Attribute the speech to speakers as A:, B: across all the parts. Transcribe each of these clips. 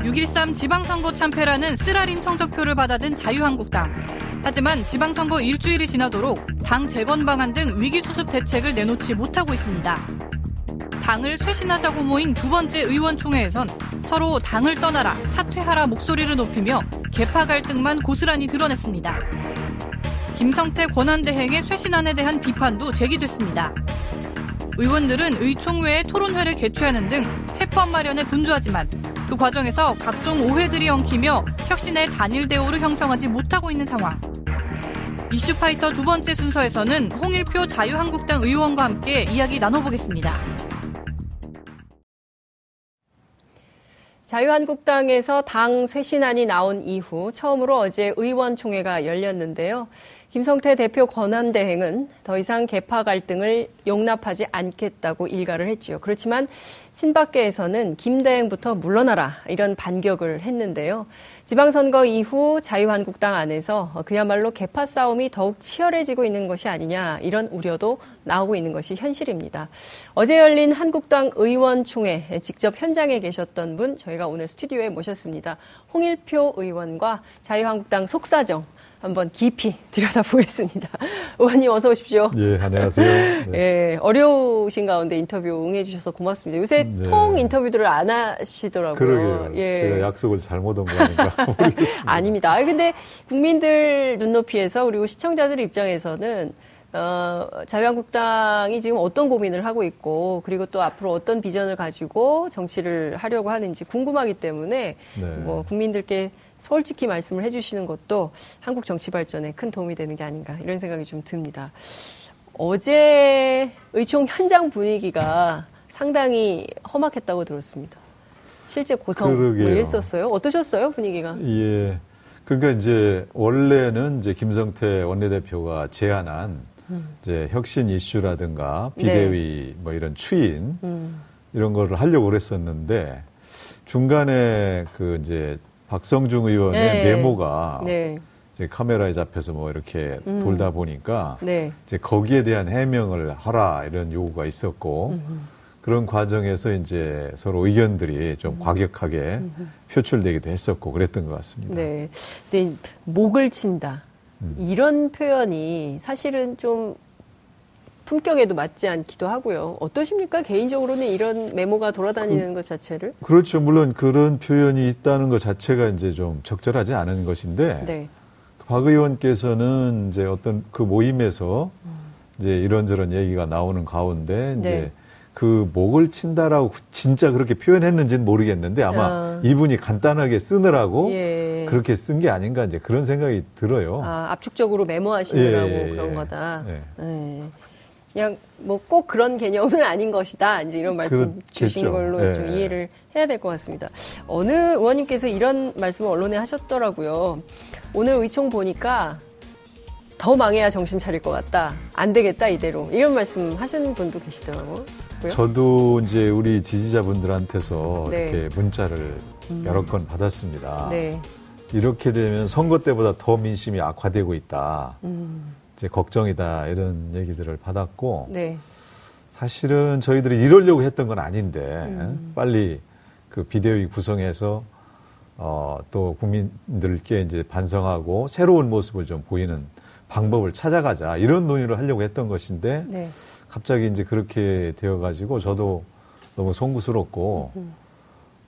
A: 6.13 지방선거 참패라는 쓰라린 성적표를 받아든 자유한국당. 하지만 지방선거 일주일이 지나도록 당 재건 방안 등 위기수습 대책을 내놓지 못하고 있습니다. 당을 쇄신하자고 모인 두 번째 의원총회에선 서로 당을 떠나라, 사퇴하라 목소리를 높이며 개파 갈등만 고스란히 드러냈습니다. 김성태 권한대행의 쇄신안에 대한 비판도 제기됐습니다. 의원들은 의총회에 토론회를 개최하는 등 해법 마련에 분주하지만 그 과정에서 각종 오해들이 엉키며 혁신의 단일 대우를 형성하지 못하고 있는 상황. 이슈파이터 두 번째 순서에서는 홍일표 자유한국당 의원과 함께 이야기 나눠보겠습니다.
B: 자유한국당에서 당 쇄신안이 나온 이후 처음으로 어제 의원총회가 열렸는데요. 김성태 대표 권한 대행은 더 이상 개파 갈등을 용납하지 않겠다고 일가를 했지요. 그렇지만 친박계에서는 김 대행부터 물러나라 이런 반격을 했는데요. 지방선거 이후 자유한국당 안에서 그야말로 개파 싸움이 더욱 치열해지고 있는 것이 아니냐 이런 우려도 나오고 있는 것이 현실입니다. 어제 열린 한국당 의원총회 직접 현장에 계셨던 분 저희가 오늘 스튜디오에 모셨습니다. 홍일표 의원과 자유한국당 속사정 한번 깊이 들여다보겠습니다. 의원님 어서 오십시오.
C: 예, 안녕하세요.
B: 네. 예, 어려우신 가운데 인터뷰 응해주셔서 고맙습니다. 요새 네. 통 인터뷰들을 안 하시더라고요.
C: 그러게요. 예. 제가 약속을 잘못 한거 아닌가 모르겠습니다.
B: 아닙니다. 근데 국민들 눈높이에서 그리고 시청자들 입장에서는 어, 자유한국당이 지금 어떤 고민을 하고 있고 그리고 또 앞으로 어떤 비전을 가지고 정치를 하려고 하는지 궁금하기 때문에 네. 뭐 국민들께 솔직히 말씀을 해주시는 것도 한국 정치 발전에 큰 도움이 되는 게 아닌가 이런 생각이 좀 듭니다. 어제 의총 현장 분위기가 상당히 험악했다고 들었습니다. 실제 고성 뭐 이랬었어요. 어떠셨어요 분위기가?
C: 예. 그러니까 이제 원래는 이제 김성태 원내대표가 제안한 음. 이제 혁신 이슈라든가 비대위 네. 뭐 이런 추인 음. 이런 거를 하려고 그랬었는데 중간에 그 이제 박성중 의원의 네. 메모가 네. 이제 카메라에 잡혀서 뭐 이렇게 음. 돌다 보니까 네. 이제 거기에 대한 해명을 하라 이런 요구가 있었고 음 그런 과정에서 이제 서로 의견들이 좀 음. 과격하게 음 표출되기도 했었고 그랬던 것 같습니다.
B: 네. 근데 목을 친다. 음. 이런 표현이 사실은 좀 품격에도 맞지 않기도 하고요. 어떠십니까? 개인적으로는 이런 메모가 돌아다니는 그, 것 자체를?
C: 그렇죠. 물론 그런 표현이 있다는 것 자체가 이제 좀 적절하지 않은 것인데 네. 박 의원께서는 이제 어떤 그 모임에서 음. 이제 이런저런 얘기가 나오는 가운데 이제 네. 그 목을 친다라고 진짜 그렇게 표현했는지는 모르겠는데 아마 아. 이분이 간단하게 쓰느라고 예. 그렇게 쓴 게 아닌가 이제 그런 생각이 들어요.
B: 아, 압축적으로 메모하시느라고 예, 예, 그런 예. 거다. 예. 예. 그냥 뭐 꼭 그런 개념은 아닌 것이다. 이제 이런 말씀 그렇겠죠. 주신 걸로 네. 좀 이해를 해야 될 것 같습니다. 어느 의원님께서 이런 말씀을 언론에 하셨더라고요. 오늘 의총 보니까 더 망해야 정신 차릴 것 같다. 안 되겠다 이대로 이런 말씀 하시는 분도 계시더라고요.
C: 저도 이제 우리 지지자분들한테서 네. 이렇게 문자를 음. 여러 건 받았습니다. 네. 이렇게 되면 선거 때보다 더 민심이 악화되고 있다. 음. 이제 걱정이다 이런 얘기들을 받았고 네. 사실은 저희들이 이러려고 했던 건 아닌데 음. 빨리 그 비대위 구성해서 어, 또 국민들께 이제 반성하고 새로운 모습을 좀 보이는 방법을 찾아가자 이런 논의를 하려고 했던 것인데 네. 갑자기 이제 그렇게 되어가지고 저도 너무 송구스럽고 음.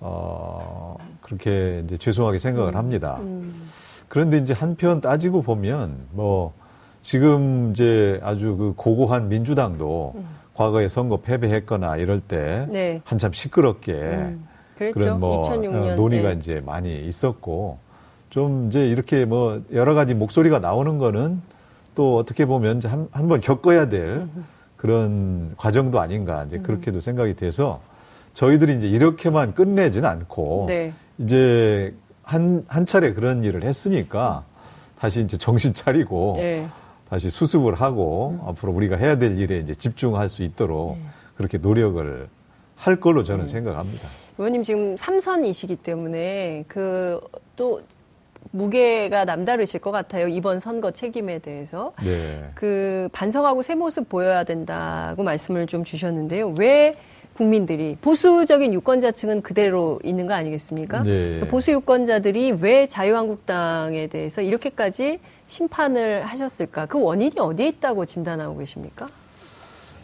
C: 어, 그렇게 이제 죄송하게 생각을 음. 합니다. 음. 그런데 이제 한편 따지고 보면 뭐 지금 이제 아주 그 고고한 민주당도 음. 과거에 선거 패배했거나 이럴 때 네. 한참 시끄럽게 음. 그런 뭐 2006년, 어, 논의가 네. 이제 많이 있었고 좀 이제 이렇게 뭐 여러 가지 목소리가 나오는 거는 또 어떻게 보면 한, 한 번 겪어야 될 음. 그런 과정도 아닌가 이제 음. 그렇게도 생각이 돼서 저희들이 이제 이렇게만 끝내지는 않고 네. 이제 한, 한 차례 그런 일을 했으니까 다시 이제 정신 차리고 네. 다시 수습을 하고 음. 앞으로 우리가 해야 될 일에 이제 집중할 수 있도록 네. 그렇게 노력을 할 걸로 저는 네. 생각합니다.
B: 의원님 지금 삼선이시기 때문에 그 또 무게가 남다르실 것 같아요. 이번 선거 책임에 대해서. 네. 그 반성하고 새 모습 보여야 된다고 말씀을 좀 주셨는데요. 왜 국민들이 보수적인 유권자층은 그대로 있는 거 아니겠습니까? 네. 보수 유권자들이 왜 자유한국당에 대해서 이렇게까지 심판을 하셨을까? 그 원인이 어디에 있다고 진단하고 계십니까?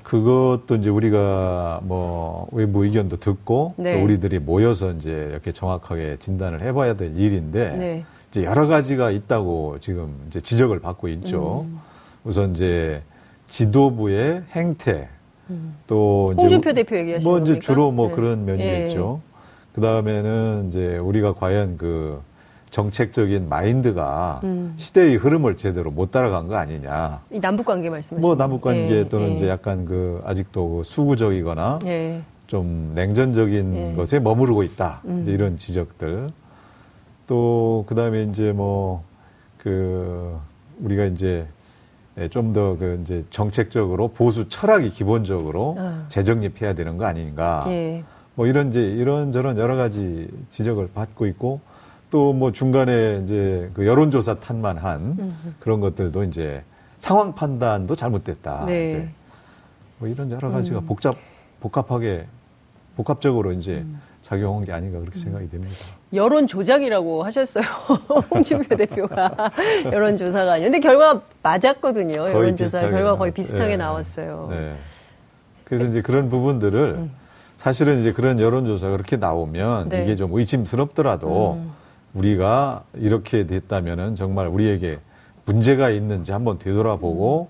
C: 그것도 이제 우리가 뭐 외부 의견도 듣고 네. 또 우리들이 모여서 이제 이렇게 정확하게 진단을 해봐야 될 일인데 네. 이제 여러 가지가 있다고 지금 이제 지적을 받고 있죠. 음. 우선 이제 지도부의 행태 음. 또
B: 홍준표 대표 얘기하시는
C: 뭐 이제 주로 뭐 네. 그런 면이겠죠. 예. 그 다음에는 이제 우리가 과연 그 정책적인 마인드가 음. 시대의 흐름을 제대로 못 따라간 거 아니냐.
B: 이 남북 관계 말씀하시는
C: 뭐 남북 관계 예, 또는 예. 이제 약간 그 아직도 그 수구적이거나 예. 좀 냉전적인 예. 것에 머무르고 있다. 음. 이제 이런 지적들. 또 그다음에 이제 뭐 그 우리가 이제 좀 더 그 이제 정책적으로 보수 철학이 기본적으로 아. 재정립해야 되는 거 아닌가. 예. 뭐 이런 이제 이런저런 여러 가지 지적을 받고 있고 또 뭐 중간에 이제 그 여론조사 탄만한 그런 것들도 이제 상황 판단도 잘못됐다. 네. 이제 뭐 이런 여러 가지가 음. 복잡 복합하게 복합적으로 이제 음. 작용한 게 아닌가 그렇게 생각이 됩니다.
B: 여론 조작이라고 하셨어요. 홍준표 대표가 여론 조사가 아니에요. 근데 결과 맞았거든요. 여론 조사 결과 거의 비슷하게 네. 나왔어요. 네.
C: 그래서 이제 그런 부분들을 음. 사실은 이제 그런 여론 조사가 그렇게 나오면 네. 이게 좀 의심스럽더라도 음. 우리가 이렇게 됐다면은 정말 우리에게 문제가 있는지 한번 되돌아보고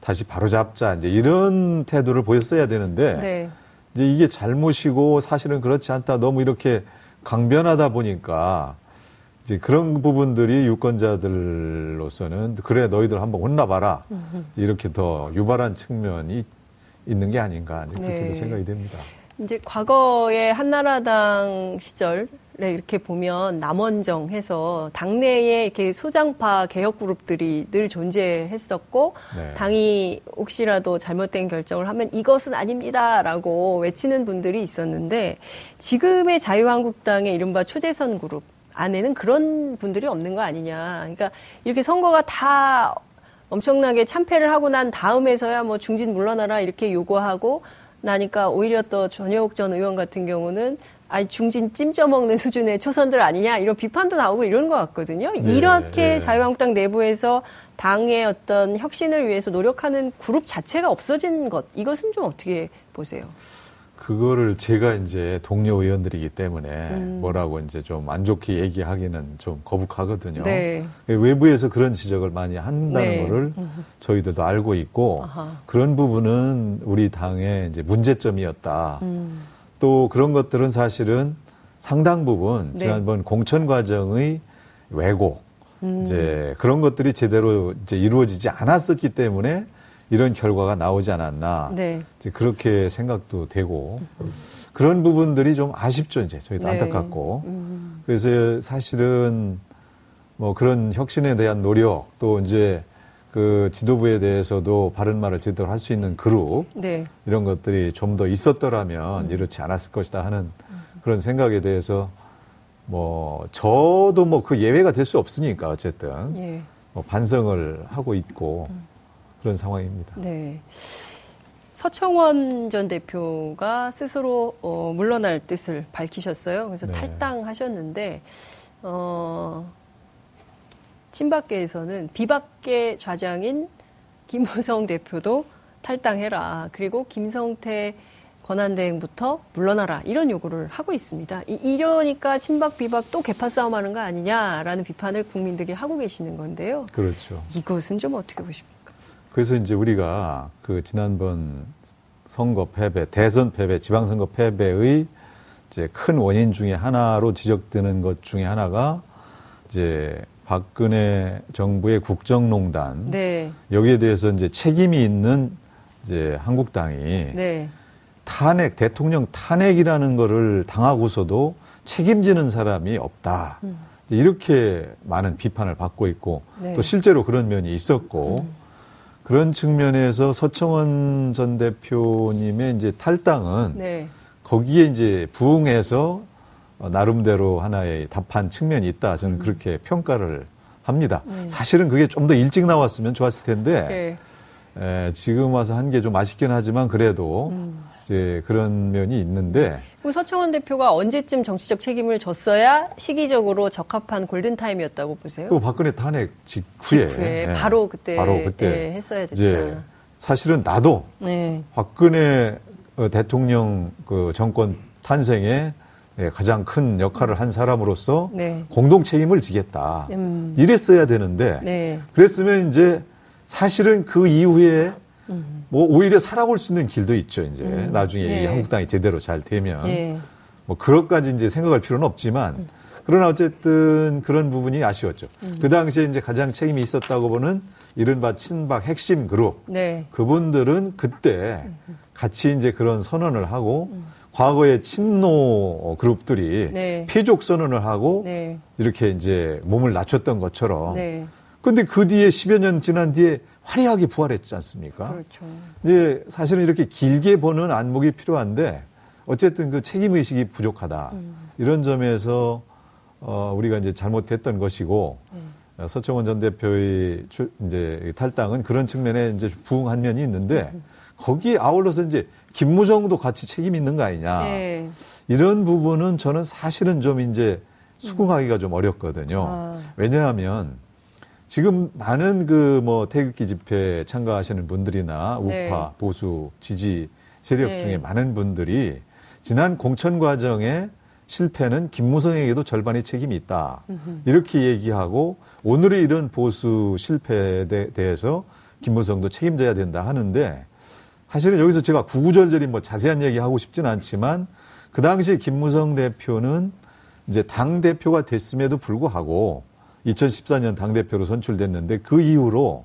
C: 다시 바로잡자 이제 이런 태도를 보였어야 되는데 네. 이제 이게 잘못이고 사실은 그렇지 않다 너무 이렇게 강변하다 보니까 이제 그런 부분들이 유권자들로서는 그래 너희들 한번 혼나봐라 이렇게 더 유발한 측면이 있는 게 아닌가 그렇게도 네. 생각이 됩니다.
B: 이제 과거에 한나라당 시절 이렇게 보면 남원정 해서 당내에 이렇게 소장파 개혁 그룹들이 늘 존재했었고 네. 당이 혹시라도 잘못된 결정을 하면 이것은 아닙니다라고 외치는 분들이 있었는데 지금의 자유한국당의 이른바 초재선 그룹 안에는 그런 분들이 없는 거 아니냐. 그러니까 이렇게 선거가 다 엄청나게 참패를 하고 난 다음에서야 뭐 중진 물러나라 이렇게 요구하고 나니까 오히려 또 전효옥 전 의원 같은 경우는 아니 중진 찜쪄 먹는 수준의 초선들 아니냐 이런 비판도 나오고 이런 것 같거든요. 네, 이렇게 네. 자유한국당 내부에서 당의 어떤 혁신을 위해서 노력하는 그룹 자체가 없어진 것 이것은 좀 어떻게 보세요?
C: 그거를 제가 이제 동료 의원들이기 때문에 음. 뭐라고 이제 좀 안 좋게 얘기하기는 좀 거북하거든요. 네. 외부에서 그런 지적을 많이 한다는 네. 거를 저희들도 알고 있고 아하. 그런 부분은 우리 당의 이제 문제점이었다. 음. 또 그런 것들은 사실은 상당 부분 네. 지난번 공천 과정의 왜곡 음. 이제 그런 것들이 제대로 이제 이루어지지 않았었기 때문에 이런 결과가 나오지 않았나 네. 이제 그렇게 생각도 되고 그런 부분들이 좀 아쉽죠 이제 저희도 네. 안타깝고 음. 그래서 사실은 뭐 그런 혁신에 대한 노력 또 이제 그 지도부에 대해서도 바른 말을 제대로 할 수 있는 그룹 네. 이런 것들이 좀 더 있었더라면 음. 이렇지 않았을 것이다 하는 그런 생각에 대해서 뭐 저도 뭐 그 예외가 될 수 없으니까 어쨌든 예. 뭐 반성을 하고 있고 음. 그런 상황입니다. 네.
B: 서청원 전 대표가 스스로 어, 물러날 뜻을 밝히셨어요. 그래서 네. 탈당하셨는데 어, 친박계에서는 비박계 좌장인 김무성 대표도 탈당해라. 그리고 김성태 권한대행부터 물러나라. 이런 요구를 하고 있습니다. 이, 러니까 친박 비박 또 개파 싸움하는 거 아니냐라는 비판을 국민들이 하고 계시는 건데요.
C: 그렇죠.
B: 이것은 좀 어떻게 보십니까?
C: 그래서 이제 우리가 그 지난번 선거 패배, 대선 패배, 지방선거 패배의 이제 큰 원인 중에 하나로 지적되는 것 중에 하나가 이제 박근혜 정부의 국정농단 네. 여기에 대해서 이제 책임이 있는 이제 한국당이 네. 탄핵 대통령 탄핵이라는 거를 당하고서도 책임지는 사람이 없다. 음. 이렇게 많은 비판을 받고 있고 네. 또 실제로 그런 면이 있었고 음. 그런 측면에서 서청원 전 대표님의 이제 탈당은 네. 거기에 이제 부응해서 어, 나름대로 하나의 답한 측면이 있다. 저는 음. 그렇게 평가를 합니다. 음. 사실은 그게 좀 더 일찍 나왔으면 좋았을 텐데 네. 에, 지금 와서 한 게 좀 아쉽긴 하지만 그래도 음. 이제 그런 면이 있는데.
B: 그럼 서청원 대표가 언제쯤 정치적 책임을 졌어야 시기적으로 적합한 골든 타임이었다고 보세요?
C: 그 박근혜 탄핵 직후에,
B: 직후에 예, 바로 그때, 바로 그때 예, 했어야 됐다. 이제
C: 사실은 나도 네. 박근혜 어, 대통령 그 정권 탄생에 예, 가장 큰 역할을 한 사람으로서 네. 공동 책임을 지겠다. 음. 이랬어야 되는데 네. 그랬으면 이제 사실은 그 이후에 음. 뭐 오히려 살아올 수 있는 길도 있죠. 이제 음. 나중에 네. 한국당이 제대로 잘 되면 네. 뭐 그것까지 이제 생각할 필요는 없지만 음. 그러나 어쨌든 그런 부분이 아쉬웠죠. 음. 그 당시에 이제 가장 책임이 있었다고 보는 이른바 친박 핵심 그룹 네. 그분들은 그때 음. 같이 이제 그런 선언을 하고 과거의 친노 그룹들이 네. 피족 선언을 하고 네. 이렇게 이제 몸을 낮췄던 것처럼. 네. 근데 그 뒤에 10여 년 지난 뒤에 화려하게 부활했지 않습니까? 그렇죠. 이제 사실은 이렇게 길게 보는 안목이 필요한데 어쨌든 그 책임 의식이 부족하다. 음. 이런 점에서 어 우리가 이제 잘못했던 것이고 음. 서청원 전 대표의 이제 탈당은 그런 측면에 이제 부응한 면이 있는데 음. 거기에 아울러서 이제 김무정도 같이 책임 있는 거 아니냐. 네. 이런 부분은 저는 사실은 좀 이제 수긍하기가 좀 어렵거든요. 아. 왜냐하면 지금 많은 그 뭐 태극기 집회 참가하시는 분들이나 우파, 네. 보수, 지지 세력 네. 중에 많은 분들이 지난 공천 과정에 실패는 김무성에게도 절반의 책임이 있다. 음흠. 이렇게 얘기하고 오늘의 이런 보수 실패에 대해서 김무성도 책임져야 된다 하는데 사실은 여기서 제가 구구절절히 뭐 자세한 얘기 하고 싶지는 않지만 그 당시에 김무성 대표는 이제 당 대표가 됐음에도 불구하고 2014년 당 대표로 선출됐는데 그 이후로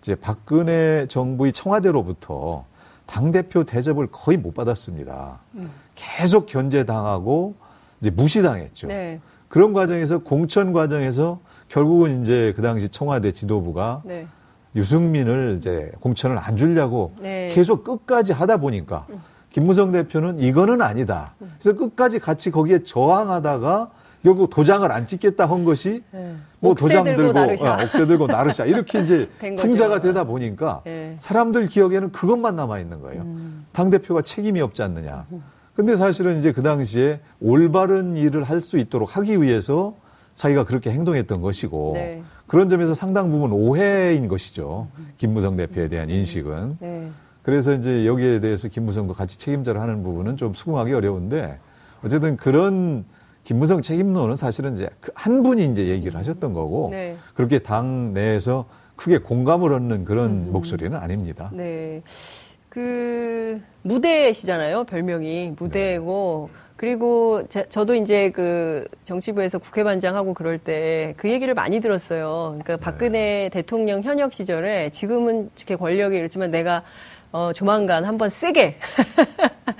C: 이제 박근혜 정부의 청와대로부터 당 대표 대접을 거의 못 받았습니다. 음. 계속 견제당하고 이제 무시당했죠. 네. 그런 과정에서 공천 과정에서 결국은 이제 그 당시 청와대 지도부가 네. 유승민을 이제 공천을 안 주려고 네. 계속 끝까지 하다 보니까 김무성 대표는 이거는 아니다. 그래서 끝까지 같이 거기에 저항하다가 결국 도장을 안 찍겠다 한 것이 네. 뭐 도장 들고, 들고 어, 옥새 들고 나르샤 이렇게 이제 풍자가 되다 보니까 네. 사람들 기억에는 그것만 남아 있는 거예요. 음. 당 대표가 책임이 없지 않느냐. 근데 사실은 이제 그 당시에 올바른 일을 할 수 있도록 하기 위해서 자기가 그렇게 행동했던 것이고 네. 그런 점에서 상당 부분 오해인 것이죠. 김무성 대표에 대한 인식은. 네. 그래서 이제 여기에 대해서 김무성도 같이 책임자를 하는 부분은 좀 수긍하기 어려운데 어쨌든 그런 김무성 책임론은 사실은 이제 그한 분이 이제 얘기를 하셨던 거고 네. 그렇게 당 내에서 크게 공감을 얻는 그런 음. 목소리는 아닙니다.
B: 네. 그 무대시잖아요. 별명이 무대고 네. 그리고 제, 저도 이제 그 정치부에서 국회 반장하고 그럴 때 그 얘기를 많이 들었어요. 그러니까 네. 박근혜 대통령 현역 시절에 지금은 이렇게 권력이 이렇지만 내가 어, 조만간 한번 세게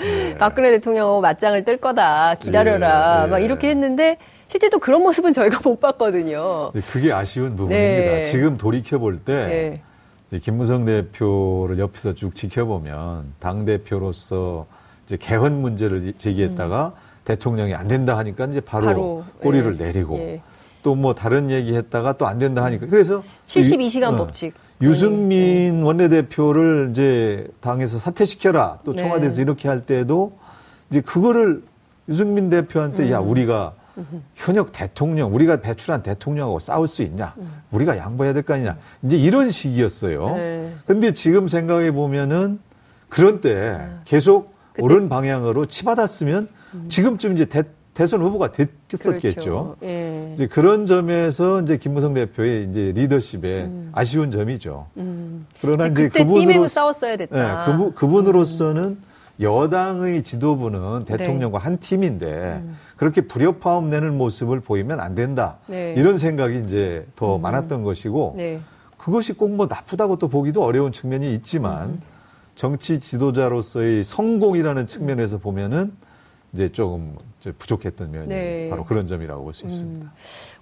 B: 네. 박근혜 대통령하고 맞짱을 뜰 거다. 기다려라. 네, 막 이렇게 했는데 실제 또 그런 모습은 저희가 못 봤거든요.
C: 그게 아쉬운 부분입니다. 네. 지금 돌이켜 볼때 네. 김무성 대표를 옆에서 쭉 지켜보면 당 대표로서 이제 개헌 문제를 제기했다가 음. 대통령이 안 된다 하니까 이제 바로, 바로 꼬리를 예. 내리고 예. 또뭐 다른 얘기 했다가 또 안 된다 하니까 그래서
B: 72시간 유, 어, 법칙.
C: 유승민 네. 원내대표를 이제 당에서 사퇴시켜라 또 네. 청와대에서 네. 이렇게 할 때도 이제 그거를 유승민 대표한테 음. 야 우리가 현역 대통령 우리가 배출한 대통령하고 싸울 수 있냐 음. 우리가 양보해야 될 거 아니냐 이제 이런 식이었어요. 네. 근데 지금 생각해 보면은 그런 때 네. 계속 옳은 방향으로 치받았으면 음. 지금쯤 이제 대, 대선 후보가 됐었겠죠. 그렇죠. 예. 이제 그런 점에서 이제 김무성 대표의 이제 리더십에 음. 아쉬운 점이죠. 음.
B: 그러나 이제, 이제 그분으로 싸웠어야 됐다.
C: 네, 그분, 그분으로서는 음. 여당의 지도부는 네. 대통령과 네. 한 팀인데 음. 그렇게 불협화음 내는 모습을 보이면 안 된다. 네. 이런 생각이 이제 더 음. 많았던 것이고 네. 그것이 꼭 뭐 나쁘다고 또 보기도 어려운 측면이 있지만 음. 정치 지도자로서의 성공이라는 측면에서 보면은 이제 조금 부족했던 면이 네. 바로 그런 점이라고 볼수 음. 있습니다.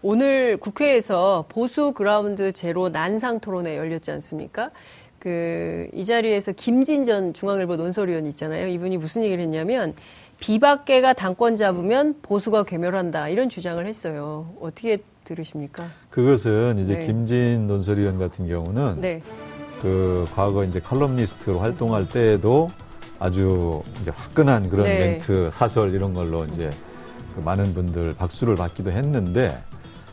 B: 오늘 국회에서 보수 그라운드 제로 난상 토론회 열렸지 않습니까? 그, 이 자리에서 김진 전 중앙일보 논설위원 있잖아요. 이분이 무슨 얘기를 했냐면, 비박계가 당권 잡으면 보수가 괴멸한다. 이런 주장을 했어요. 어떻게 들으십니까?
C: 그것은 이제 네. 김진 논설위원 같은 경우는 네. 그 과거 이제 칼럼니스트로 활동할 때에도 아주 이제 화끈한 그런 네. 멘트, 사설 이런 걸로 이제 그 많은 분들 박수를 받기도 했는데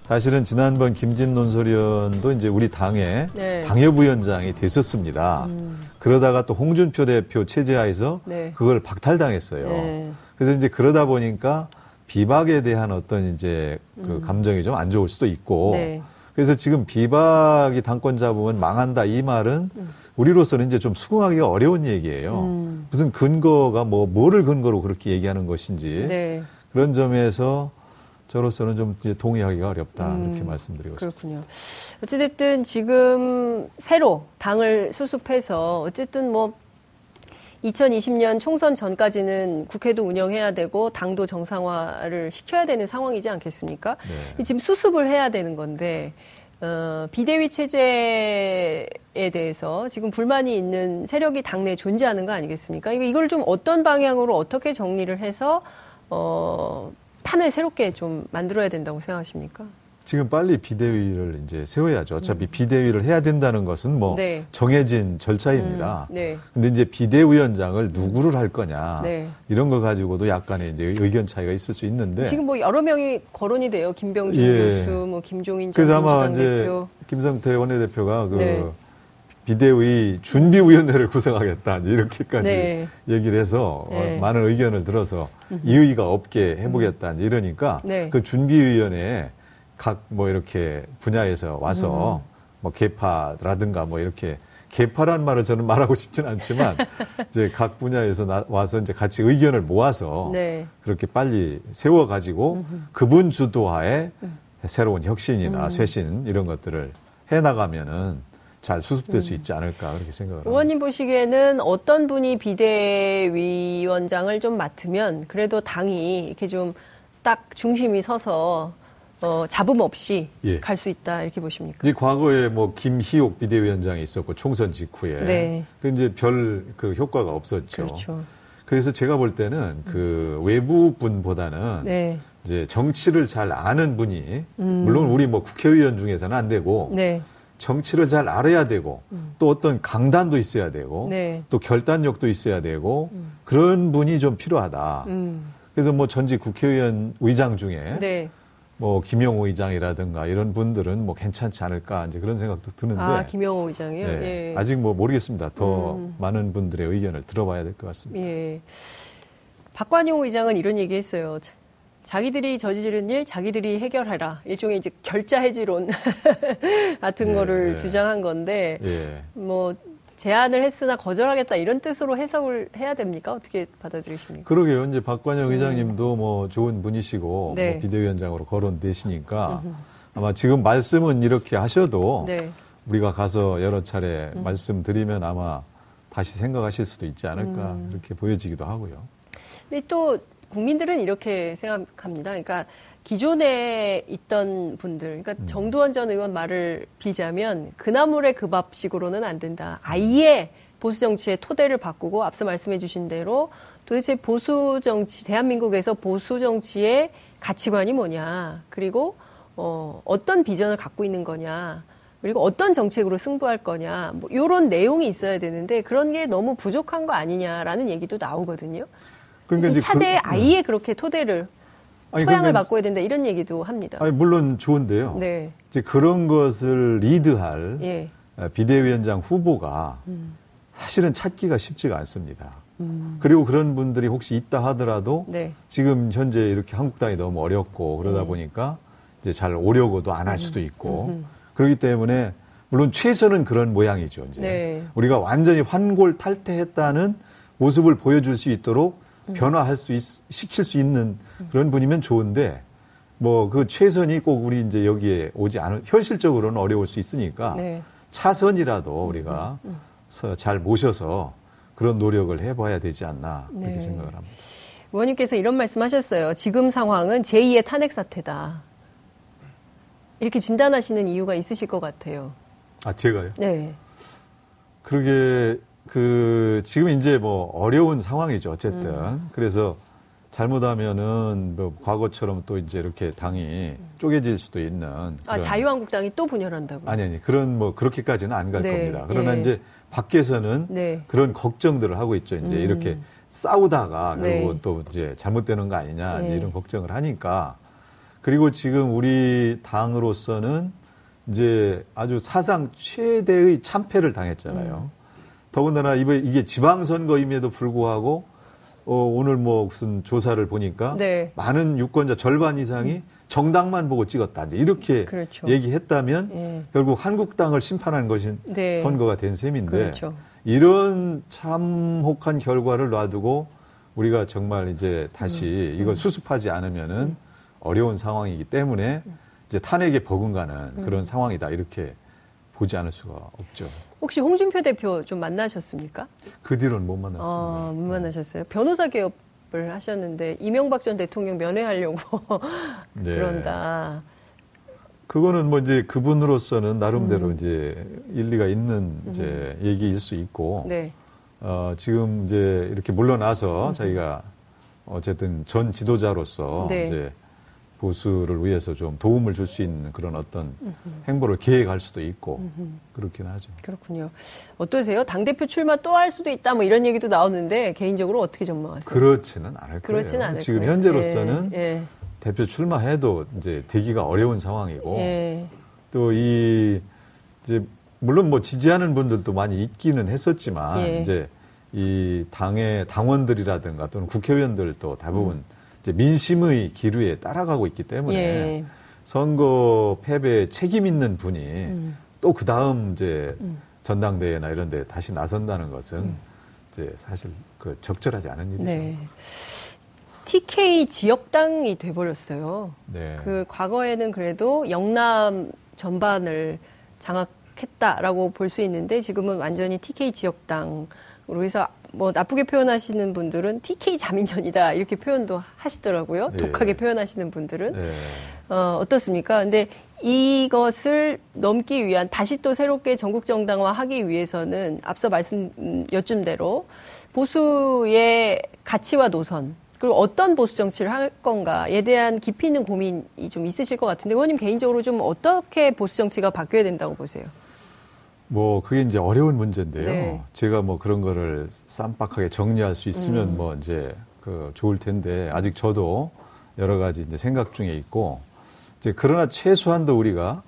C: 사실은 지난번 김진 논설위원도 이제 우리 당의 네. 당협위원장이 됐었습니다. 음. 그러다가 또 홍준표 대표 체제하에서 네. 그걸 박탈당했어요. 네. 그래서 이제 그러다 보니까 비박에 대한 어떤 이제 그 음. 감정이 좀 안 좋을 수도 있고 네. 그래서 지금 비박이 당권 잡으면 망한다 이 말은 음. 우리로서는 이제 좀 수긍하기가 어려운 얘기예요. 음. 무슨 근거가 뭐 뭐를 근거로 그렇게 얘기하는 것인지 네. 그런 점에서 저로서는 좀 이제 동의하기가 어렵다 음, 이렇게 말씀드리고
B: 그렇군요. 싶습니다. 어찌됐든 지금 새로 당을 수습해서 어쨌든 뭐 2020년 총선 전까지는 국회도 운영해야 되고 당도 정상화를 시켜야 되는 상황이지 않겠습니까? 네. 지금 수습을 해야 되는 건데 어, 비대위 체제에 대해서 지금 불만이 있는 세력이 당내에 존재하는 거 아니겠습니까? 이걸 좀 어떤 방향으로 어떻게 정리를 해서 어, 판을 새롭게 좀 만들어야 된다고 생각하십니까?
C: 지금 빨리 비대위를 이제 세워야죠. 어차피 음. 비대위를 해야 된다는 것은 뭐 네. 정해진 절차입니다. 음. 네. 근데 이제 비대위원장을 누구를 할 거냐 네. 이런 거 가지고도 약간의 이제 의견 차이가 있을 수 있는데
B: 지금 뭐 여러 명이 거론이 돼요. 김병준 예. 교수, 뭐 김종인 전 민주당 대표,
C: 김성태 원내대표가 그 네. 비대위 준비위원회를 구성하겠다 이렇게까지 네. 얘기를 해서 네. 많은 의견을 들어서 이의가 없게 해보겠다 이러니까 그 준비위원회에 각 뭐 이렇게 분야에서 와서 음. 뭐 개파라든가 뭐 이렇게 개파란 말을 저는 말하고 싶진 않지만 이제 각 분야에서 나, 와서 이제 같이 의견을 모아서 네. 그렇게 빨리 세워 가지고 그분 주도하에 음. 새로운 혁신이나 음. 쇄신 이런 것들을 해 나가면은 잘 수습될 음. 수 있지 않을까 그렇게 생각을 합니다.
B: 의원님 보시기에는 어떤 분이 비대위원장을 좀 맡으면 그래도 당이 이렇게 좀 딱 중심이 서서 어, 잡음 없이 예. 갈수 있다 이렇게 보십니까?
C: 이제 과거에 뭐 김희옥 비대위원장이 있었고 총선 직후에 네. 그 이제 별 그 효과가 없었죠. 그렇죠. 그래서 제가 볼 때는 그 외부 분보다는 네. 이제 정치를 잘 아는 분이 음. 물론 우리 뭐 국회의원 중에서는 안 되고 네. 정치를 잘 알아야 되고 음. 또 어떤 강단도 있어야 되고 네. 또 결단력도 있어야 되고 음. 그런 분이 좀 필요하다. 음. 그래서 뭐 전직 국회의원 의장 중에 네. 뭐 김영호 의장이라든가 이런 분들은 뭐 괜찮지 않을까 이제 그런 생각도 드는데
B: 아 김영호 의장이요? 네,
C: 예. 아직 뭐 모르겠습니다. 더 음. 많은 분들의 의견을 들어봐야 될 것 같습니다. 예.
B: 박관용 의장은 이런 얘기했어요. 자기들이 저지른 일 자기들이 해결하라 일종의 이제 결자 해지론 같은 예, 거를 예. 주장한 건데 예. 뭐 제안을 했으나 거절하겠다 이런 뜻으로 해석을 해야 됩니까? 어떻게 받아들이십니까?
C: 그러게요. 이제 박관영 음. 의장님도 뭐 좋은 분이시고 네. 뭐 비대위원장으로 거론되시니까 음. 아마 지금 말씀은 이렇게 하셔도 네. 우리가 가서 여러 차례 음. 말씀드리면 아마 다시 생각하실 수도 있지 않을까 음. 이렇게 보여지기도 하고요.
B: 근데 또 국민들은 이렇게 생각합니다. 그러니까 기존에 있던 분들, 그러니까 음. 정두원 전 의원 말을 빌자면 그나물의 그 밥식으로는 안 된다. 아예 보수 정치의 토대를 바꾸고 앞서 말씀해 주신 대로 도대체 보수 정치, 대한민국에서 보수 정치의 가치관이 뭐냐. 그리고 어, 어떤 비전을 갖고 있는 거냐. 그리고 어떤 정책으로 승부할 거냐. 뭐 요런 내용이 있어야 되는데 그런 게 너무 부족한 거 아니냐라는 얘기도 나오거든요. 그러니까 이 차제에 그, 아예 그렇게 토대를 아니, 토양을 그러니까, 바꿔야 된다 이런 얘기도 합니다.
C: 아니, 물론 좋은데요. 네. 이제 그런 것을 리드할 예. 아, 비대위원장 후보가 음. 사실은 찾기가 쉽지가 않습니다. 음. 그리고 그런 분들이 혹시 있다 하더라도 네. 지금 현재 이렇게 한국당이 너무 어렵고 그러다 네. 보니까 이제 잘 오려고도 안 할 수도 음. 있고 음. 그렇기 때문에 물론 최선은 그런 모양이죠. 이제 네. 우리가 완전히 환골 탈퇴했다는 모습을 보여줄 수 있도록 음. 변화할 수 있, 시킬 수 있는 그런 분이면 좋은데 뭐 그 최선이 꼭 우리 이제 여기에 오지 않을 현실적으로는 어려울 수 있으니까 네. 차선이라도 우리가 음, 음. 잘 모셔서 그런 노력을 해봐야 되지 않나 그렇게 네. 생각을 합니다.
B: 의원님께서 이런 말씀하셨어요. 지금 상황은 제2의 탄핵 사태다. 이렇게 진단하시는 이유가 있으실 것 같아요.
C: 아 제가요? 네. 그러게 그 지금 이제 뭐 어려운 상황이죠 어쨌든 음. 그래서 잘못하면은 뭐 과거처럼 또 이제 이렇게 당이 쪼개질 수도 있는
B: 아 자유한국당이 또 분열한다고?
C: 아니 아니 그런 뭐 그렇게까지는 안 갈 네, 겁니다. 그러나 예. 이제 밖에서는 네. 그런 걱정들을 하고 있죠. 이제 음. 이렇게 싸우다가 네. 결국 또 이제 잘못되는 거 아니냐 이제 네. 이런 걱정을 하니까 그리고 지금 우리 당으로서는 이제 아주 사상 최대의 참패를 당했잖아요. 음. 더군다나 이게 지방선거임에도 불구하고 어, 오늘 뭐 무슨 조사를 보니까 네. 많은 유권자 절반 이상이 음. 정당만 보고 찍었다. 이제 이렇게 그렇죠. 얘기했다면 예. 결국 한국당을 심판하는 것이 네. 선거가 된 셈인데 그렇죠. 이런 참혹한 결과를 놔두고 우리가 정말 이제 다시 음. 이걸 음. 수습하지 않으면은 음. 어려운 상황이기 때문에 이제 탄핵에 버금가는 음. 그런 상황이다. 이렇게 보지 않을 수가 없죠.
B: 혹시 홍준표 대표 좀 만나셨습니까?
C: 그 뒤로는 못 만났습니다. 어,
B: 못 만나셨어요. 변호사 개업을 하셨는데 이명박 전 대통령 면회하려고 네. 그런다.
C: 그거는 뭐 이제 그분으로서는 나름대로 음. 이제 일리가 있는 이제 음. 얘기일 수 있고, 네. 어, 지금 이제 이렇게 물러나서 음. 자기가 어쨌든 전 지도자로서 네. 이제 보수를 위해서 좀 도움을 줄 수 있는 그런 어떤. 행보를 계획할 수도 있고. 그렇긴 하죠.
B: 그렇군요. 어떠세요? 당 대표 출마 또 할 수도 있다 뭐 이런 얘기도 나오는데 개인적으로 어떻게 전망하세요?
C: 그렇지는 않을 그렇지는 않을 지금 거예요. 현재로서는 예, 예. 대표 출마해도 이제 되기가 어려운 상황이고 예. 또이 이제 물론 뭐 지지하는 분들도 많이 있기는 했었지만 예. 이제 이 당의 당원들이라든가 또는 국회의원들도 대부분 음. 민심의 기류에 따라가고 있기 때문에 예. 선거 패배에 책임 있는 분이 음. 또그 다음 이제 음. 전당대회나 이런 데 다시 나선다는 것은 음. 이제 사실 그 적절하지 않은 일이죠. 네.
B: TK 지역당이 돼버렸어요. 네. 그 과거에는 그래도 영남 전반을 장악했다라고 볼 수 있는데 지금은 완전히 TK 지역당으로 해서 뭐 나쁘게 표현하시는 분들은 TK 자민련이다 이렇게 표현도 하시더라고요. 네. 독하게 표현하시는 분들은 네. 어, 어떻습니까? 근데 이것을 넘기 위한 다시 또 새롭게 전국 정당화하기 위해서는 앞서 말씀 여쭌 대로 보수의 가치와 노선 그리고 어떤 보수 정치를 할 건가에 대한 깊이 있는 고민이 좀 있으실 것 같은데 의원님 개인적으로 좀 어떻게 보수 정치가 바뀌어야 된다고 보세요?
C: 뭐 그게 이제 어려운 문제인데요. 네. 제가 뭐 그런 거를 쌈박하게 정리할 수 있으면 음. 뭐 이제 그 좋을 텐데 아직 저도 여러 가지 이제 생각 중에 있고 이제 그러나 최소한도 우리가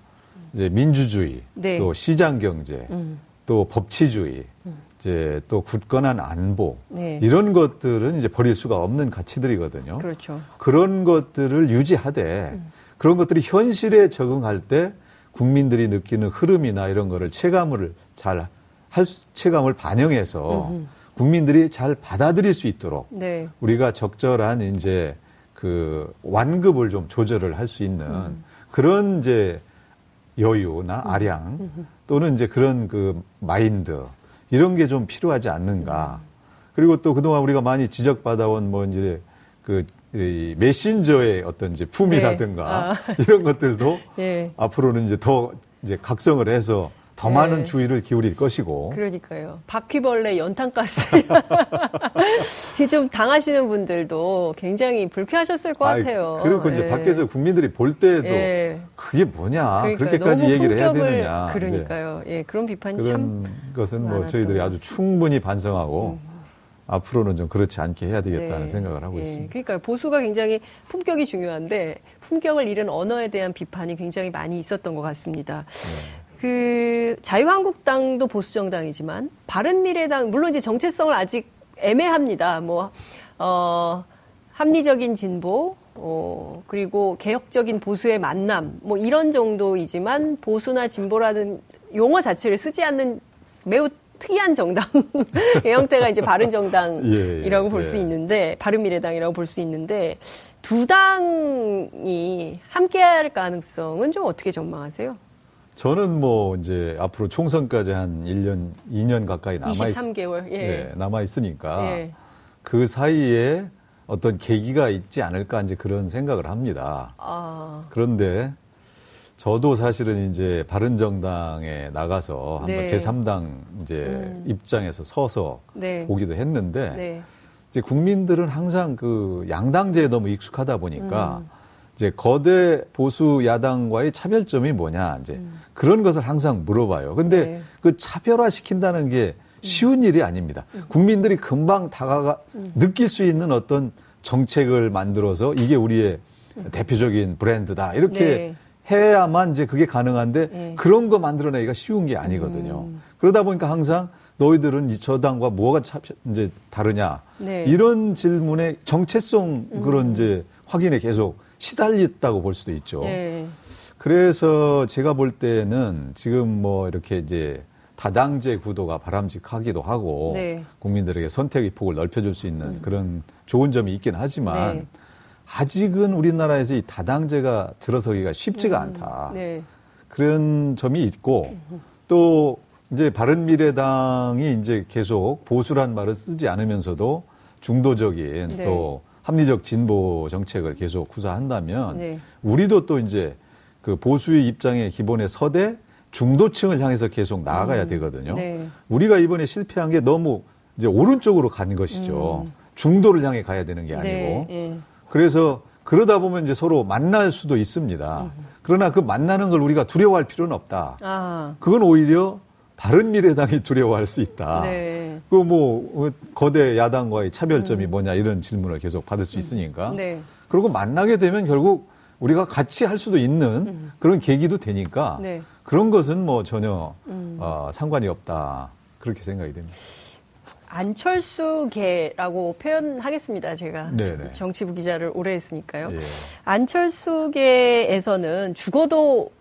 C: 이제 민주주의 네. 또 시장 경제 음. 또 법치주의 음. 이제 또 굳건한 안보 네. 이런 것들은 이제 버릴 수가 없는 가치들이거든요. 그렇죠. 그런 것들을 유지하되 음. 그런 것들이 현실에 적응할 때 국민들이 느끼는 흐름이나 이런 거를 체감을 잘 할 체감을 반영해서 음흠. 국민들이 잘 받아들일 수 있도록 네. 우리가 적절한 이제 그 완급을 좀 조절을 할 수 있는 음. 그런 이제 여유나 음. 아량 음. 또는 이제 그런 그 마인드 이런 게 좀 필요하지 않는가. 음. 그리고 또 그동안 우리가 많이 지적받아온 뭐 이제 그이 메신저의 어떤 이제 품이라든가 네. 아. 이런 것들도 네. 앞으로는 이제 더 이제 각성을 해서 더 네. 많은 주의를 기울일 것이고.
B: 그러니까요. 바퀴벌레 연탄가스. 좀 당하시는 분들도 굉장히 불쾌하셨을 것 아이, 같아요.
C: 그리고 이제 예. 밖에서 국민들이 볼 때에도 예. 그게 뭐냐. 그러니까요. 그렇게까지 얘기를 해야 되느냐.
B: 그러니까요. 예, 그런 비판이
C: 그런
B: 참.
C: 것은 뭐 저희들이 아주 충분히 반성하고 음. 앞으로는 좀 그렇지 않게 해야 되겠다는 네. 생각을 하고 예. 있습니다.
B: 그러니까 보수가 굉장히 품격이 중요한데 품격을 잃은 언어에 대한 비판이 굉장히 많이 있었던 것 같습니다. 네. 그 자유한국당도 보수 정당이지만 바른미래당 물론 이제 정체성을 아직 애매합니다. 뭐 어, 합리적인 진보 어, 그리고 개혁적인 보수의 만남 뭐 이런 정도이지만 보수나 진보라는 용어 자체를 쓰지 않는 매우 특이한 정당의 형태가 이제 바른정당이라고 예, 예, 볼수 예. 있는데 바른미래당이라고 볼 수 있는데 두 당이 함께할 가능성은 좀 어떻게 전망하세요?
C: 저는 뭐 이제 앞으로 총선까지 한 1년, 2년 가까이 남아
B: 23개월. 예.
C: 예 남아 있으니까 예. 그 사이에 어떤 계기가 있지 않을까 이제 그런 생각을 합니다. 아. 그런데 저도 사실은 이제 바른 정당에 나가서 한번 네. 제3당 이제 음. 입장에서 서서 네. 보기도 했는데 네. 이제 국민들은 항상 그 양당제에 너무 익숙하다 보니까 음. 이제 거대 보수 야당과의 차별점이 뭐냐 이제 음. 그런 것을 항상 물어봐요. 근데 네. 그 차별화 시킨다는 게 쉬운 일이 아닙니다. 음. 국민들이 금방 다가가 음. 느낄 수 있는 어떤 정책을 만들어서 이게 우리의 음. 대표적인 브랜드다 이렇게 네. 해야만 이제 그게 가능한데 네. 그런 거 만들어내기가 쉬운 게 아니거든요. 음. 그러다 보니까 항상 너희들은 이 저당과 뭐가 차, 이제 다르냐 네. 이런 질문에 정체성 그런 음. 이제 확인에 계속 시달렸다고 볼 수도 있죠. 네. 그래서 제가 볼 때는 지금 뭐 이렇게 이제 다당제 구도가 바람직하기도 하고 네. 국민들에게 선택의 폭을 넓혀줄 수 있는 음. 그런 좋은 점이 있긴 하지만 네. 아직은 우리나라에서 이 다당제가 들어서기가 쉽지가 음. 않다. 네. 그런 점이 있고 또 이제 바른미래당이 이제 계속 보수란 말을 쓰지 않으면서도 중도적인 네. 또 합리적 진보 정책을 계속 구사한다면 네. 우리도 또 이제 그 보수의 입장에 기본에 서대 중도층을 향해서 계속 나아가야 음. 되거든요. 네. 우리가 이번에 실패한 게 너무 이제 오른쪽으로 간 것이죠. 음. 중도를 향해 가야 되는 게 네. 아니고. 네. 그래서 그러다 보면 이제 서로 만날 수도 있습니다. 음. 그러나 그 만나는 걸 우리가 두려워할 필요는 없다. 아. 그건 오히려 바른 미래당이 두려워할 수 있다. 네. 그뭐 거대 야당과의 차별점이 음. 뭐냐 이런 질문을 계속 받을 수 음. 있으니까. 네. 그리고 만나게 되면 결국 우리가 같이 할 수도 있는 음. 그런 계기도 되니까 네. 그런 것은 뭐 전혀 음. 어, 상관이 없다 그렇게 생각이 됩니다.
B: 안철수계라고 표현하겠습니다. 제가 네네. 정치부 기자를 오래 했으니까요. 예. 안철수계에서는 죽어도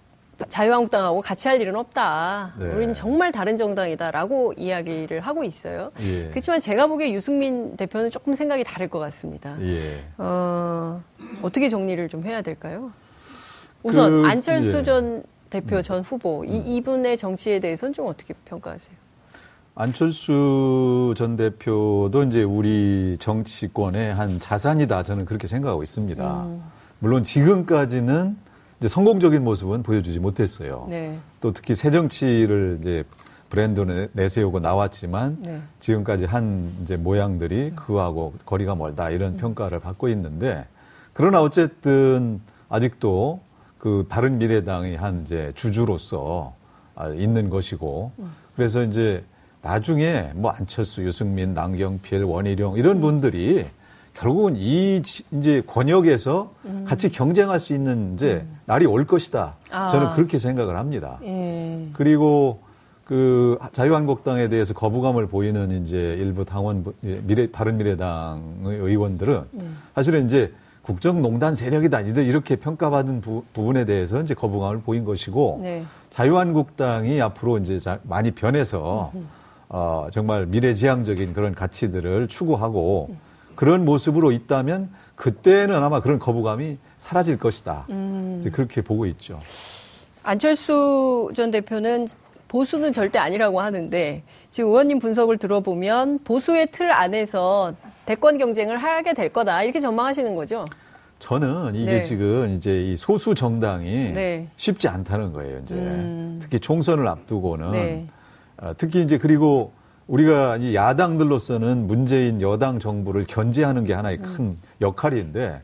B: 자유한국당하고 같이 할 일은 없다. 네. 우리는 정말 다른 정당이다라고 이야기를 하고 있어요. 예. 그렇지만 제가 보기에 유승민 대표는 조금 생각이 다를 것 같습니다. 예. 어, 어떻게 정리를 좀 해야 될까요? 우선 그, 안철수 예. 전 대표 전 후보 이, 음. 이분의 정치에 대해서는 좀 어떻게 평가하세요?
C: 안철수 전 대표도 이제 우리 정치권의 한 자산이다 저는 그렇게 생각하고 있습니다. 음. 물론 지금까지는 이제 성공적인 모습은 보여주지 못했어요. 네. 또 특히 새 정치를 이제 브랜드를 내세우고 나왔지만 네. 지금까지 한 이제 모양들이 음. 그하고 거리가 멀다 이런 음. 평가를 받고 있는데 그러나 어쨌든 아직도 그 바른 미래당이 한 이제 주주로서 아, 있는 것이고 음. 그래서 이제 나중에 뭐 안철수, 유승민, 남경필, 원희룡 이런 음. 분들이 결국은 이 이제 권역에서 음. 같이 경쟁할 수 있는 이제 음. 날이 올 것이다. 아. 저는 그렇게 생각을 합니다. 예. 그리고 그 자유한국당에 대해서 거부감을 보이는 이제 일부 당원 미래 바른미래당의 의원들은 음. 사실은 이제 국정농단 세력이다 이렇게 평가받은 부, 분에 대해서 이제 거부감을 보인 것이고 네. 자유한국당이 앞으로 이제 많이 변해서 음. 어, 정말 미래지향적인 그런 가치들을 추구하고 음. 그런 모습으로 있다면 그때는 아마 그런 거부감이 사라질 것이다. 음. 이제 그렇게 보고 있죠.
B: 안철수 전 대표는 보수는 절대 아니라고 하는데 지금 의원님 분석을 들어보면 보수의 틀 안에서 대권 경쟁을 하게 될 거다 이렇게 전망하시는 거죠?
C: 저는 이게 네. 지금 이제 이 소수 정당이 네. 쉽지 않다는 거예요. 이제 음. 특히 총선을 앞두고는 네. 어, 특히 이제 그리고 우리가 이 야당들로서는 문재인 여당 정부를 견제하는 게 하나의 큰 음. 역할인데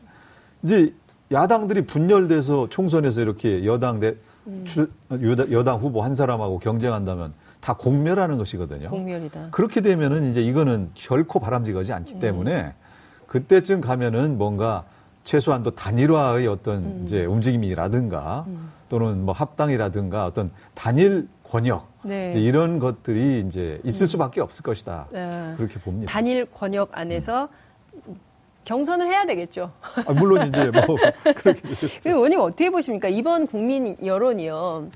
C: 이제 야당들이 분열돼서 총선에서 이렇게 여당 대 음. 여당 후보 한 사람하고 경쟁한다면 다 공멸하는 것이거든요.
B: 공멸이다.
C: 그렇게 되면은 이제 이거는 결코 바람직하지 않기 음. 때문에 그때쯤 가면은 뭔가 최소한도 단일화의 어떤 음. 이제 움직임이라든가 음. 또는 뭐 합당이라든가 어떤 단일 권역 네. 이런 것들이 이제 있을 음. 수밖에 없을 것이다. 네. 그렇게 봅니다.
B: 단일 권역 안에서 음. 경선을 해야 되겠죠.
C: 아, 물론 이제 뭐 그렇게 되겠죠.
B: 의원님 어떻게 보십니까? 이번 국민 여론이요.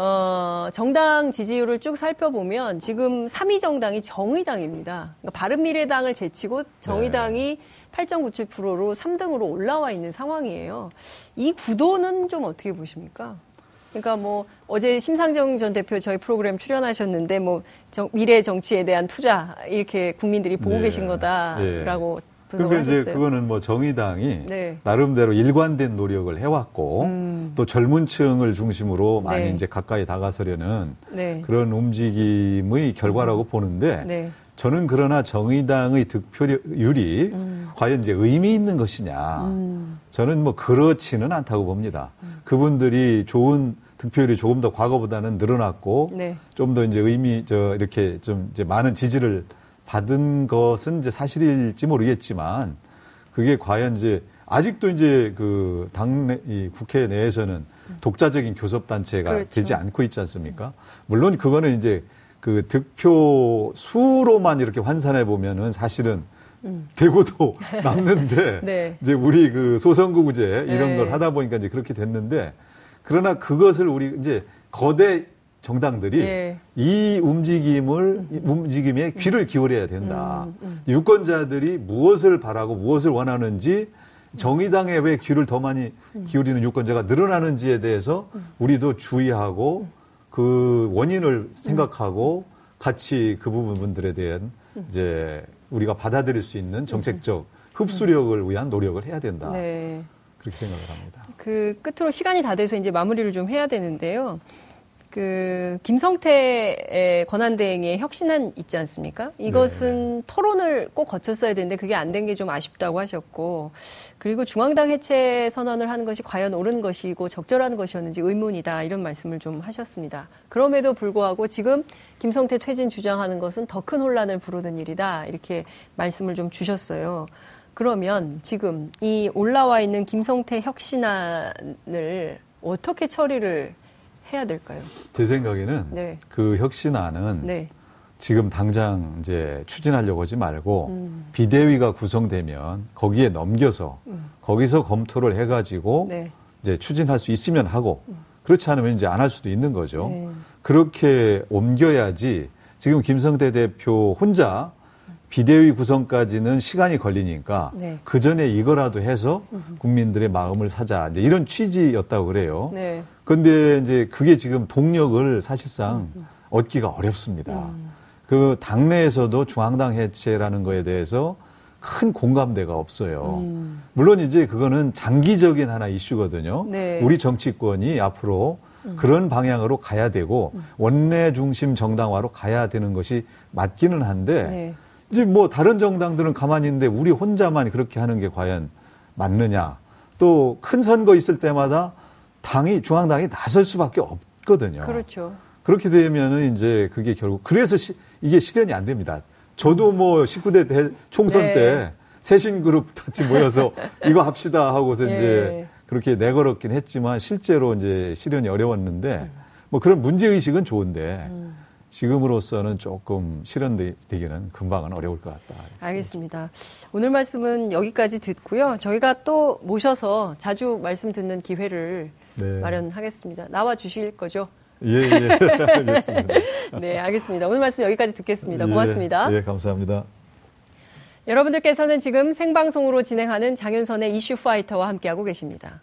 B: 어, 정당 지지율을 쭉 살펴보면 지금 3위 정당이 정의당입니다. 그러니까 바른미래당을 제치고 정의당이 네. 8.97%로 3등으로 올라와 있는 상황이에요. 이 구도는 좀 어떻게 보십니까? 그러니까 뭐 어제 심상정 전 대표 저희 프로그램 출연하셨는데 뭐 정, 미래 정치에 대한 투자 이렇게 국민들이 보고 네. 계신 거다라고 네.
C: 그러니까 이제 그거는 뭐 정의당이 네. 나름대로 일관된 노력을 해왔고 음. 또 젊은층을 중심으로 많이 네. 이제 가까이 다가서려는 네. 그런 움직임의 결과라고 음. 보는데 저는 그러나 정의당의 득표율이 음. 과연 이제 의미 있는 것이냐. 음. 저는 뭐 그렇지는 않다고 봅니다. 음. 그분들이 좋은 득표율이 조금 더 과거보다는 늘어났고 네. 좀더 이제 의미 저 이렇게 좀 이제 많은 지지를 받은 것은 이제 사실일지 모르겠지만 그게 과연 이제 아직도 이제 그 당내 이 국회 내에서는 독자적인 교섭 단체가 그렇죠. 되지 않고 있지 않습니까? 물론 그거는 이제 그 득표 수로만 이렇게 환산해 보면은 사실은 음. 되고도 남는데 네. 이제 우리 그 소선거구제 이런 네. 걸 하다 보니까 이제 그렇게 됐는데 그러나 그것을 우리 이제 거대 정당들이 네. 이 움직임을 음. 움직임에 귀를 기울여야 된다. 음, 음. 유권자들이 무엇을 바라고 무엇을 원하는지 정의당에 왜 귀를 더 많이 기울이는 유권자가 늘어나는지에 대해서 우리도 주의하고 그 원인을 생각하고 같이 그 부분들에 대한 이제 우리가 받아들일 수 있는 정책적 흡수력을 위한 노력을 해야 된다. 네. 그렇게 생각을 합니다.
B: 그 끝으로 시간이 다 돼서 이제 마무리를 좀 해야 되는데요. 그 김성태의 권한대행의 혁신안 있지 않습니까? 이것은 네. 토론을 꼭 거쳤어야 되는데 그게 안 된 게 좀 아쉽다고 하셨고 그리고 중앙당 해체 선언을 하는 것이 과연 옳은 것이고 적절한 것이었는지 의문이다 이런 말씀을 좀 하셨습니다. 그럼에도 불구하고 지금 김성태 퇴진 주장하는 것은 더 큰 혼란을 부르는 일이다 이렇게 말씀을 좀 주셨어요. 그러면 지금 이 올라와 있는 김성태 혁신안을 어떻게 처리를 해야 될까요?
C: 제 생각에는 네. 그 혁신안은 네. 지금 당장 이제 추진하려고 하지 말고 음. 비대위가 구성되면 거기에 넘겨서 음. 거기서 검토를 해가지고 네. 이제 추진할 수 있으면 하고 음. 그렇지 않으면 이제 안 할 수도 있는 거죠. 네. 그렇게 옮겨야지 지금 김성대 대표 혼자 비대위 구성까지는 시간이 걸리니까 네. 그 전에 이거라도 해서 국민들의 마음을 사자 이제 이런 취지였다고 그래요. 네. 근데 이제 그게 지금 동력을 사실상 음. 얻기가 어렵습니다. 음. 그 당내에서도 중앙당 해체라는 거에 대해서 큰 공감대가 없어요. 음. 물론 이제 그거는 장기적인 하나 이슈거든요. 네. 우리 정치권이 앞으로 음. 그런 방향으로 가야 되고 음. 원내 중심 정당화로 가야 되는 것이 맞기는 한데 네. 이제 뭐 다른 정당들은 가만히 있는데 우리 혼자만 그렇게 하는 게 과연 맞느냐. 또 큰 선거 있을 때마다 당이 중앙당이 나설 수밖에 없거든요.
B: 그렇죠.
C: 그렇게 되면은 이제 그게 결국 그래서 시, 이게 실현이 안 됩니다. 저도 뭐 19대 대, 총선 네. 때 세신 그룹 같이 모여서 이거 합시다 하고서 네. 이제 그렇게 내걸었긴 했지만 실제로 이제 실현이 어려웠는데 뭐 그런 문제 의식은 좋은데 음. 지금으로서는 조금 실현되기는 금방은 어려울 것 같다.
B: 알겠습니다. 오늘 말씀은 여기까지 듣고요. 저희가 또 모셔서 자주 말씀 듣는 기회를 네. 마련하겠습니다. 나와 주실 거죠?
C: 예, 예. 알겠습니다.
B: 네, 알겠습니다. 오늘 말씀 여기까지 듣겠습니다. 고맙습니다.
C: 예, 예, 감사합니다.
B: 여러분들께서는 지금 생방송으로 진행하는 장윤선의 이슈 파이터와 함께하고 계십니다.